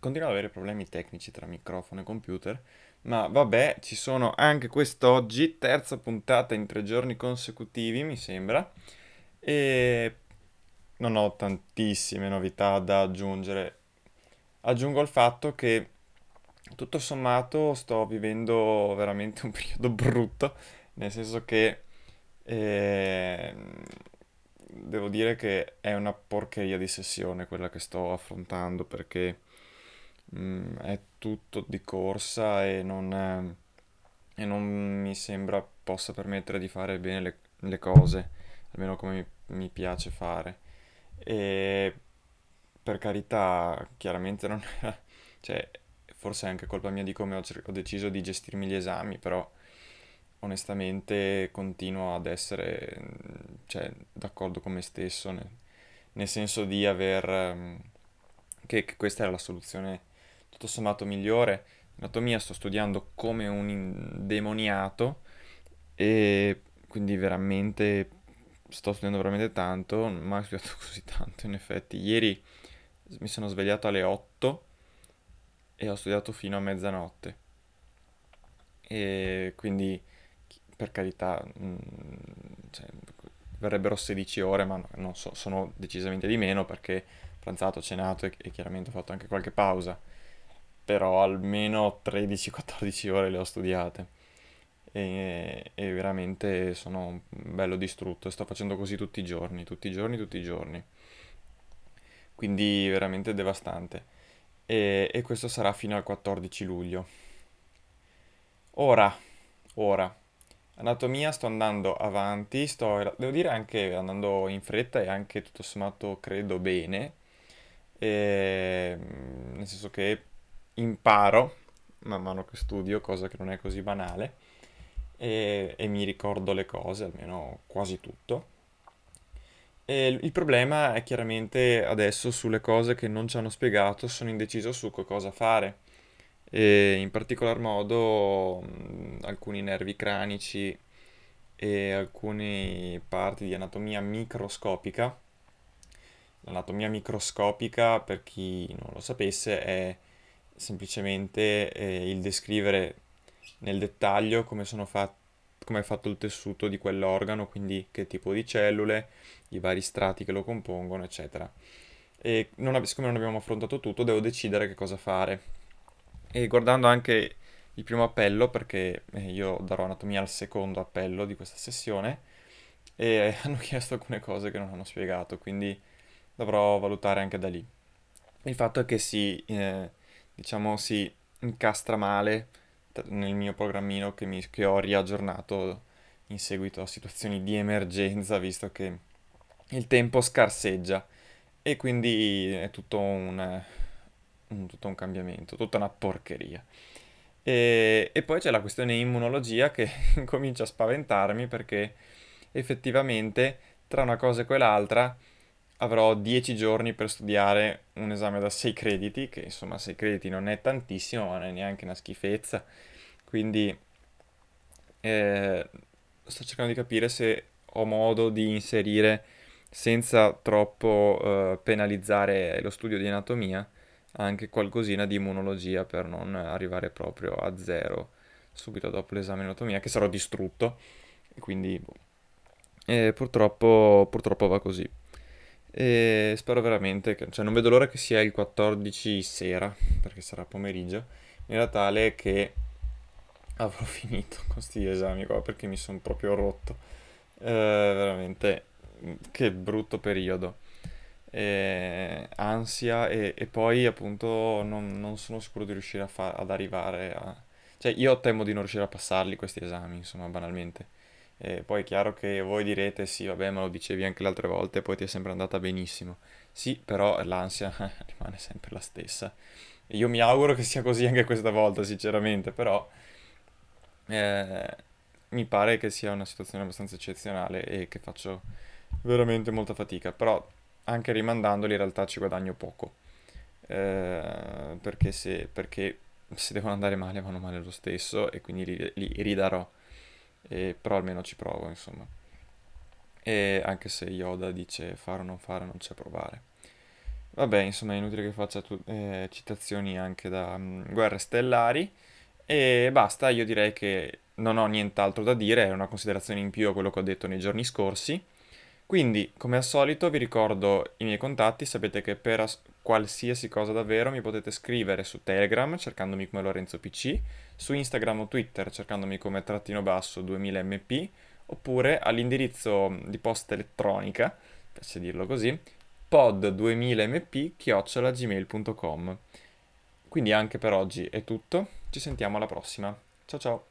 Continuo ad avere problemi tecnici tra microfono e computer, ma vabbè, ci sono anche quest'oggi, terza puntata in tre giorni consecutivi, mi sembra, e non ho tantissime novità da aggiungere. Aggiungo il fatto che tutto sommato sto vivendo veramente un periodo brutto, nel senso che ehm, devo dire che è una porcheria di sessione quella che sto affrontando perché mm, è tutto di corsa e non, eh, e non mi sembra possa permettere di fare bene le, le cose, almeno come mi, mi piace fare. E per carità, chiaramente non era, cioè, forse è anche colpa mia di come ho, ho deciso di gestirmi gli esami, però onestamente continuo ad essere, mm, cioè, d'accordo con me stesso, nel, nel senso di aver, ehm, che, che questa era la soluzione tutto sommato migliore. Anatomia sto studiando come un indemoniato e quindi veramente sto studiando veramente tanto, non ho studiato così tanto in effetti. Ieri mi sono svegliato alle 8 e ho studiato fino a mezzanotte. E quindi per carità, mm, cioè, verrebbero 16 ore, ma no- non so, sono decisamente di meno perché ho pranzato, cenato e, e chiaramente ho fatto anche qualche pausa. Però almeno 13-14 ore le ho studiate. E, e veramente sono bello distrutto sto facendo così tutti i giorni, tutti i giorni, tutti i giorni. Quindi veramente devastante. E, e questo sarà fino al 14 luglio. Ora, ora, anatomia sto andando avanti, sto, devo dire anche andando in fretta e anche tutto sommato credo bene, e, mm, nel senso che imparo man mano che studio, cosa che non è così banale, e, e mi ricordo le cose, almeno quasi tutto. E il problema è chiaramente adesso sulle cose che non ci hanno spiegato, sono indeciso su co- cosa fare. E in particolar modo mh, alcuni nervi cranici e alcune parti di anatomia microscopica. L'anatomia microscopica, per chi non lo sapesse, è semplicemente eh, il descrivere nel dettaglio come fat- come è fatto il tessuto di quell'organo, quindi che tipo di cellule, i vari strati che lo compongono, eccetera. E non ab- siccome non abbiamo affrontato tutto, devo decidere che cosa fare. E guardando anche il primo appello, perché eh, io darò anatomia al secondo appello di questa sessione, e hanno chiesto alcune cose che non hanno spiegato, quindi dovrò valutare anche da lì. Il fatto è che si, eh, diciamo, si incastra male nel mio programmino che, mi- che ho riaggiornato in seguito a situazioni di emergenza, visto che il tempo scarseggia e quindi è tutto un, un- tutto un cambiamento, tutta una porcheria. E, e poi c'è la questione immunologia che comincia a spaventarmi perché effettivamente tra una cosa e quell'altra avrò 10 giorni per studiare un esame da 6 crediti, che insomma 6 crediti non è tantissimo, ma non è neanche una schifezza. Quindi eh, sto cercando di capire se ho modo di inserire senza troppo eh, penalizzare lo studio di anatomia anche qualcosina di immunologia per non arrivare proprio a zero subito dopo l'esame di anatomia che sarò distrutto quindi boh. e purtroppo, purtroppo va così e spero veramente che cioè non vedo l'ora che sia il 14 sera perché sarà pomeriggio. In tale che avrò finito con questi esami qua perché mi sono proprio rotto. Eh, veramente che brutto periodo. E ansia e, e, poi appunto non, non, sono sicuro di riuscire a fa- ad arrivare a... Cioè io temo di non riuscire a passarli questi esami, insomma, banalmente. E poi è chiaro che voi direte sì, vabbè, ma lo dicevi anche le altre volte, poi ti è sempre andata benissimo. Sì, però l'ansia rimane sempre la stessa. Io mi auguro che sia così anche questa volta, sinceramente, però eh, mi pare che sia una situazione abbastanza eccezionale e che faccio veramente molta fatica. Però anche rimandandoli in realtà ci guadagno poco. Eh, perché, se, perché se devono andare male vanno male lo stesso e quindi li, li ridarò. E, però almeno ci provo, insomma. E anche se Yoda dice fare o non fare, non c'è provare. Vabbè, insomma, è inutile che faccia tu- eh, citazioni anche da um, Guerre Stellari. E basta, io direi che non ho nient'altro da dire, è una considerazione in più a quello che ho detto nei giorni scorsi. Quindi, come al solito, vi ricordo i miei contatti, sapete che per as- qualsiasi cosa davvero mi potete scrivere su Telegram cercandomi come Lorenzo PC, su Instagram o Twitter cercandomi come trattino basso 2000mp, oppure all'indirizzo di posta elettronica, piace dirlo così, pod2000mp chiocciolagmail.com. Quindi anche per oggi è tutto, ci sentiamo alla prossima. Ciao ciao!